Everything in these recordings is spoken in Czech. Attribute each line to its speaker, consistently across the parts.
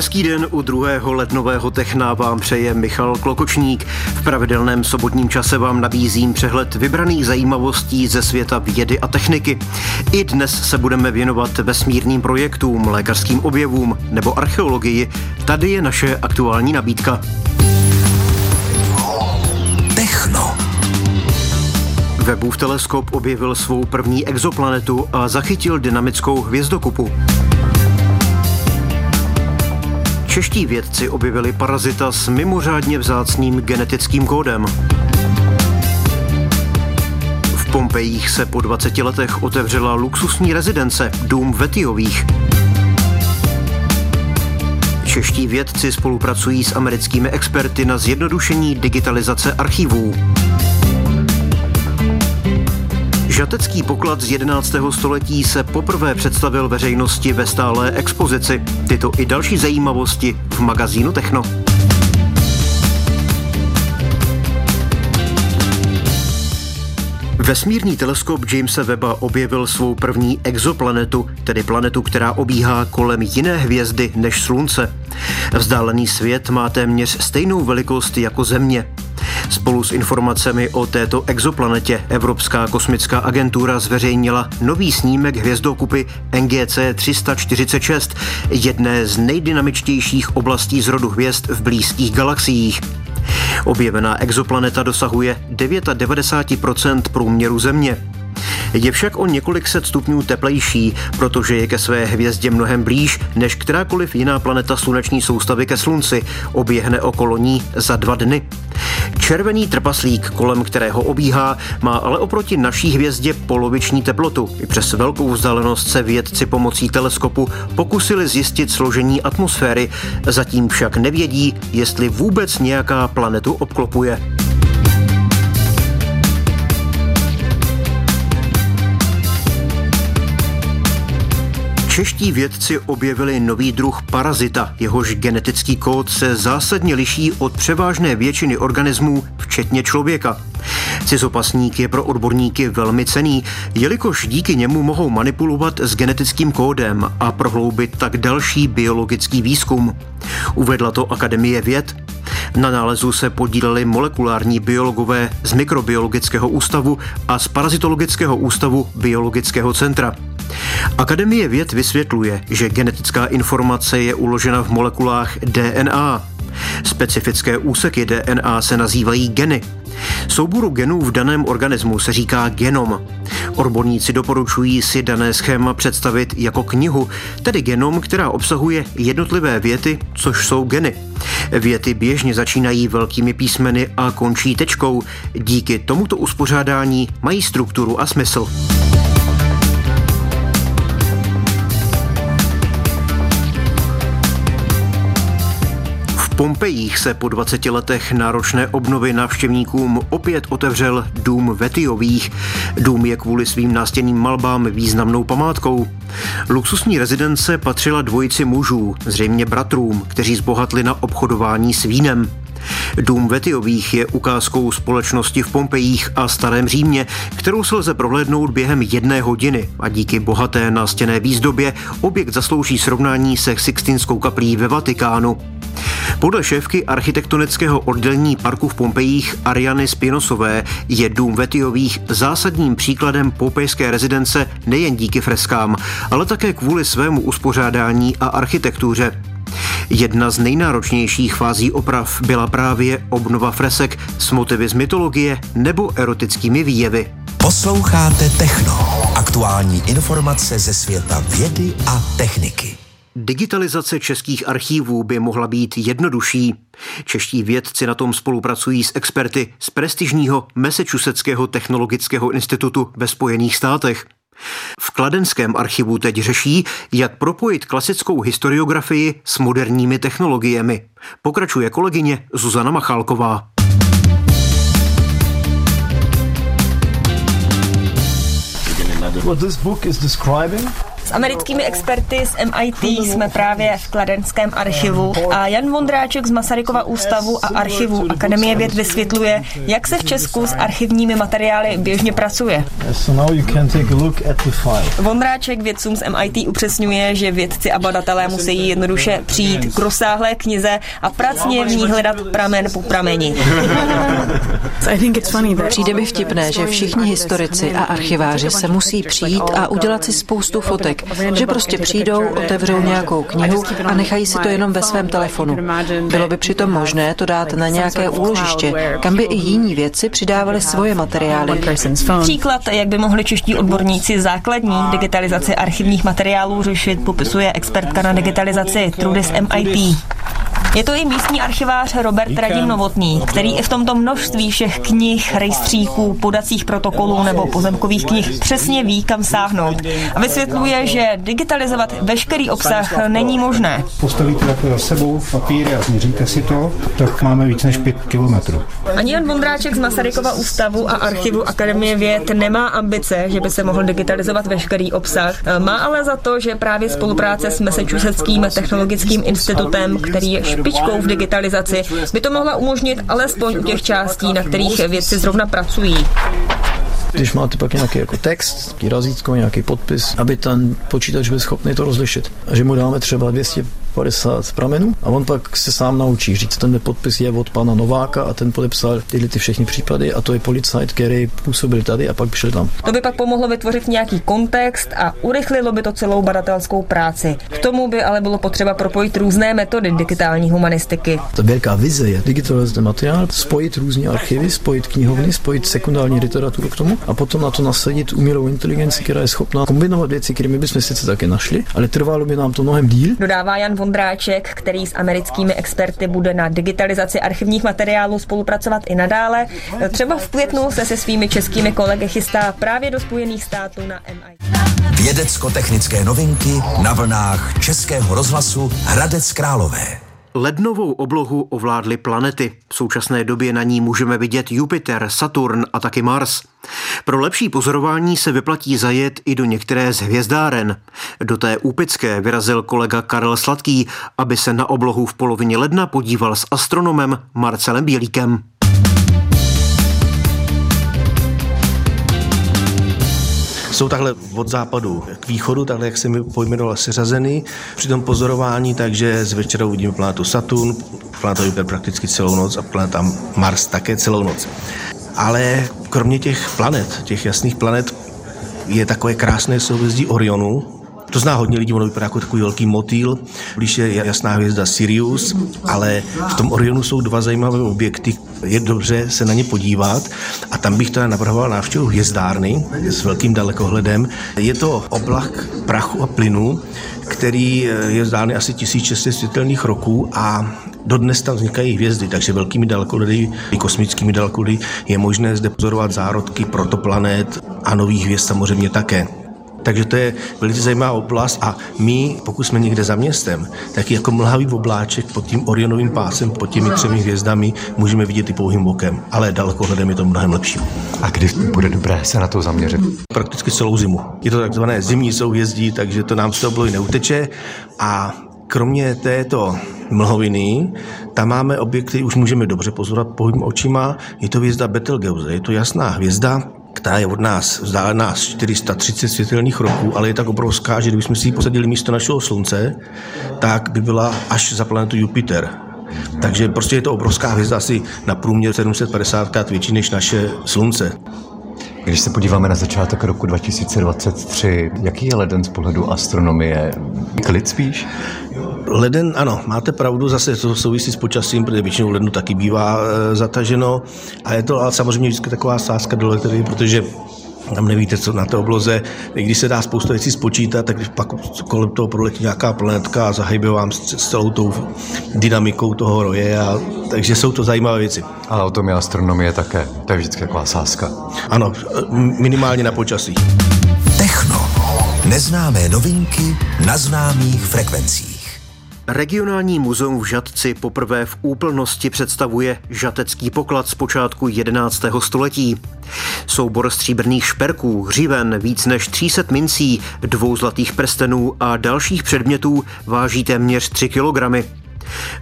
Speaker 1: Hezký den u druhého lednového techna vám přeje Michal Klokočník. V pravidelném sobotním čase vám nabízím přehled vybraných zajímavostí ze světa vědy a techniky. I dnes se budeme věnovat vesmírným projektům, lékařským objevům nebo archeologii. Tady je naše aktuální nabídka. Techno. Webův teleskop objevil svou první exoplanetu a zachytil dynamickou hvězdokupu. Čeští vědci objevili parazita s mimořádně vzácným genetickým kódem. V Pompejích se po 20 letech otevřela luxusní rezidence, dům Vetiových. Čeští vědci spolupracují s americkými experty na zjednodušení digitalizace archivů. Žatecký poklad z 11. století se poprvé představil veřejnosti ve stálé expozici. Tyto i další zajímavosti v magazínu Techno. Vesmírný teleskop Jamesa Webba objevil svou první exoplanetu, tedy planetu, která obíhá kolem jiné hvězdy než Slunce. Vzdálený svět má téměř stejnou velikost jako Země. Spolu s informacemi o této exoplanetě Evropská kosmická agentura zveřejnila nový snímek hvězdokupy NGC 346, jedné z nejdynamičtějších oblastí zrodu hvězd v blízkých galaxiích. Objevená exoplaneta dosahuje 99% průměru Země. Je však o několik set stupňů teplejší, protože je ke své hvězdě mnohem blíž než kterákoliv jiná planeta sluneční soustavy ke Slunci. Oběhne okolo ní za dva dny. Červený trpaslík, kolem kterého obíhá, má ale oproti naší hvězdě poloviční teplotu. I přes velkou vzdálenost se vědci pomocí teleskopu pokusili zjistit složení atmosféry, zatím však nevědí, jestli vůbec nějaká planetu obklopuje. Čeští vědci objevili nový druh parazita, jehož genetický kód se zásadně liší od převážné většiny organismů, včetně člověka. Cizopasník je pro odborníky velmi cený, jelikož díky němu mohou manipulovat s genetickým kódem a prohloubit tak další biologický výzkum. Uvedla to Akademie věd. Na nálezu se podíleli molekulární biologové z Mikrobiologického ústavu a z Parazitologického ústavu Biologického centra. Akademie věd vysvětluje, že genetická informace je uložena v molekulách DNA. Specifické úseky DNA se nazývají geny. Souboru genů v daném organismu se říká genom. Odborníci doporučují si dané schéma představit jako knihu, tedy genom, která obsahuje jednotlivé věty, což jsou geny. Věty běžně začínají velkými písmeny a končí tečkou. Díky tomuto uspořádání mají strukturu a smysl. Pompejích se po 20 letech náročné obnovy návštěvníkům opět otevřel dům Vetiových. Dům je kvůli svým nástěnným malbám významnou památkou. Luxusní rezidence patřila dvojici mužů, zřejmě bratrům, kteří zbohatli na obchodování s vínem. Dům Vetiových je ukázkou společnosti v Pompejích a Starém Římě, kterou se lze prohlédnout během jedné hodiny a díky bohaté nástěné výzdobě objekt zaslouží srovnání se Sixtinskou kaplí ve Vatikánu. Podle šéfky architektonického oddělení parku v Pompejích Ariany Spinosové je dům Vetiových zásadním příkladem pompejské rezidence nejen díky freskám, ale také kvůli svému uspořádání a architektuře. Jedna z nejnáročnějších fází oprav byla právě obnova fresek s motivy z mytologie nebo erotickými výjevy.
Speaker 2: Posloucháte Techno. Aktuální informace ze světa vědy a techniky.
Speaker 1: Digitalizace českých archívů by mohla být jednodušší. Čeští vědci na tom spolupracují s experty z prestižního Massachusettského technologického institutu ve Spojených státech. V Kladenském archivu teď řeší, jak propojit klasickou historiografii s moderními technologiemi. Pokračuje kolegyně Zuzana Machálková. What this book is describing
Speaker 3: S americkými experty z MIT jsme právě v Kladenském archivu a Jan Vondráček z Masarykova ústavu a archivu Akademie věd vysvětluje, jak se v Česku s archivními materiály běžně pracuje. Vondráček vědcům z MIT upřesňuje, že vědci a badatelé musí jednoduše přijít k rozsáhlé knize a pracně v ní hledat pramen po prameni.
Speaker 4: Přijde mi vtipné, že všichni historici a archiváři se musí přijít a udělat si spoustu fotek, že prostě přijdou, otevřou nějakou knihu a nechají si to jenom ve svém telefonu. Bylo by přitom možné to dát na nějaké úložiště, kam by i jiní vědci přidávali svoje materiály.
Speaker 3: Příklad, jak by mohli čeští odborníci základní digitalizaci archivních materiálů řešit, popisuje expertka na digitalizaci Trudy z MIT. Je to i místní archivář Robert Radim Novotný, který i v tomto množství všech knih, rejstříků, podacích protokolů nebo pozemkových knih přesně ví, kam sáhnout. A vysvětluje, že digitalizovat veškerý obsah není možné.
Speaker 5: Postavíte takhle za sebou papíry a změříte si to, tak máme víc než 5 kilometrů.
Speaker 3: Ani Jan Vondráček z Masarykova ústavu a archivu Akademie věd nemá ambice, že by se mohl digitalizovat veškerý obsah. Má ale za to, že právě spolupráce s Massachusettským technologickým institutem, který je špičkou v digitalizaci, by to mohla umožnit alespoň u těch částí, na kterých vědci zrovna pracují.
Speaker 6: Když máte pak nějaký jako text, nějaký razítko, nějaký podpis, aby ten počítač byl schopný to rozlišit. A že mu dáme třeba 200 50 pramenů a on pak se sám naučí říct, ten podpis je od pana Nováka a ten podepsal tyhle ty všechny případy a to je policajt, který působil tady a pak přišel tam.
Speaker 3: To by pak pomohlo vytvořit nějaký kontext a urychlilo by to celou badatelskou práci. K tomu by ale bylo potřeba propojit různé metody digitální humanistiky.
Speaker 6: Ta velká vize je digitalizovat materiál, spojit různé archivy, spojit knihovny, spojit sekundární literaturu k tomu a potom na to nasadit umělou inteligenci, která je schopná kombinovat věci, které my bychom sice také našli, ale trvalo by nám to mnohem díl.
Speaker 3: Dodává Jan Vondráček, který s americkými experty bude na digitalizaci archivních materiálů spolupracovat i nadále. Třeba v květnu se se svými českými kolegy chystá právě do Spojených států na MIT.
Speaker 2: Vědecko-technické novinky na vlnách Českého rozhlasu Hradec Králové.
Speaker 1: Lednovou oblohu ovládly planety. V současné době na ní můžeme vidět Jupiter, Saturn a taky Mars. Pro lepší pozorování se vyplatí zajet i do některé z hvězdáren. Do té úpické vyrazil kolega Karel Sladký, aby se na oblohu v polovině ledna podíval s astronomem Marcelem Bělíkem.
Speaker 7: Jsou takhle od západu k východu, takhle jak jsem mi pojmenoval, seřazený při tom pozorování, takže z večera uvidíme planetu Saturn, planeta Jupiter prakticky celou noc a planeta Mars také celou noc. Ale kromě těch planet, těch jasných planet, je takové krásné souhvězdí Orionu, to zná hodně lidí, ono vypadá jako takový velký motýl. Blíž je jasná hvězda Sirius, ale v tom Orionu jsou dva zajímavé objekty. Je dobře se na ně podívat a tam bych teda navrhoval návštěvu hvězdárny s velkým dalekohledem. Je to oblak prachu a plynu, který je vzdálený asi 1600 světelných roků a dodnes tam vznikají hvězdy, takže velkými dalekohledy i kosmickými dalekohledy je možné zde pozorovat zárodky protoplanet a nových hvězd samozřejmě také. Takže to je velice zajímavá oblast a my, pokud jsme někde za městem, tak jako mlhavý obláček pod tím Orionovým pásem, pod těmi třemi hvězdami, můžeme vidět i pouhým okem, ale dalekohledem je to mnohem lepší.
Speaker 8: A kdy bude dobré se na to zaměřit?
Speaker 7: Prakticky celou zimu. Je to takzvané zimní souhvězdí, takže to nám z toho neuteče a kromě této mlhoviny, tam máme objekty, už můžeme dobře pozorovat pohybem očima, je to hvězda Betelgeuse, je to jasná hvězda, která je od nás vzdálená 430 světelných roků, ale je tak obrovská, že kdybychom si ji posadili místo našeho slunce, tak by byla až za planetu Jupiter. Takže prostě je to obrovská hvězda, asi na průměr 750 krát větší než naše slunce.
Speaker 8: Když se podíváme na začátek roku 2023, jaký je leden z pohledu astronomie? Klid spíš?
Speaker 7: Leden, ano, máte pravdu, zase to souvisí s počasím, protože většinou lednu taky bývá e, zataženo a je to ale samozřejmě vždycky taková sázka dole, tedy, protože tam nevíte, co na té obloze. I když se dá spousta věcí spočítat, tak když pak kolem toho proletí nějaká planetka a zahybe vám s, s celou tou dynamikou toho roje. A, takže jsou to zajímavé věci.
Speaker 8: Ale o tom je astronomie také. To je vždycky taková sázka.
Speaker 7: Ano, minimálně na počasí.
Speaker 2: Techno. Neznámé novinky na známých frekvencích.
Speaker 1: Regionální muzeum v Žadci poprvé v úplnosti představuje žatecký poklad z počátku 11. století. Soubor stříbrných šperků, hřiven, víc než 300 mincí, dvou zlatých prstenů a dalších předmětů váží téměř 3 kilogramy.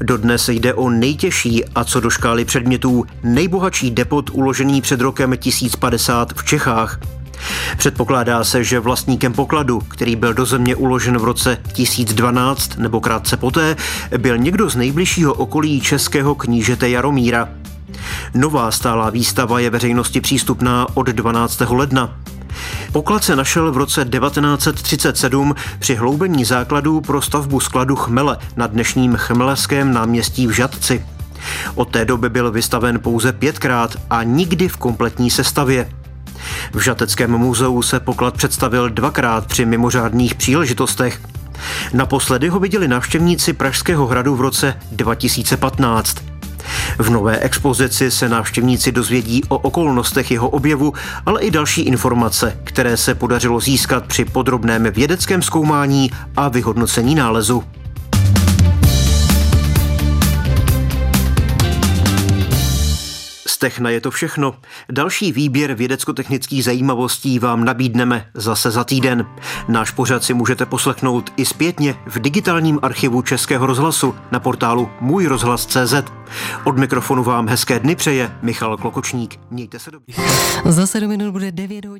Speaker 1: Dodnes jde o nejtěžší a co do škály předmětů nejbohatší depot uložený před rokem 1050 v Čechách. Předpokládá se, že vlastníkem pokladu, který byl do země uložen v roce 1012 nebo krátce poté, byl někdo z nejbližšího okolí českého knížete Jaromíra. Nová stálá výstava je veřejnosti přístupná od 12. ledna. Poklad se našel v roce 1937 při hloubení základů pro stavbu skladu Chmele na dnešním Chmeleském náměstí v Žadci. Od té doby byl vystaven pouze pětkrát a nikdy v kompletní sestavě. V Žateckém muzeu se poklad představil dvakrát při mimořádných příležitostech. Naposledy ho viděli návštěvníci Pražského hradu v roce 2015. V nové expozici se návštěvníci dozvědí o okolnostech jeho objevu, ale i další informace, které se podařilo získat při podrobném vědeckém zkoumání a vyhodnocení nálezu. Techna je to všechno. Další výběr vědecko-technických zajímavostí vám nabídneme zase za týden. Náš pořad si můžete poslechnout i zpětně v digitálním archivu Českého rozhlasu na portálu Můj rozhlas.cz. Od mikrofonu vám hezké dny přeje Michal Klokočník. Mějte se dobře.
Speaker 9: Za 7 minut bude 9 hodin.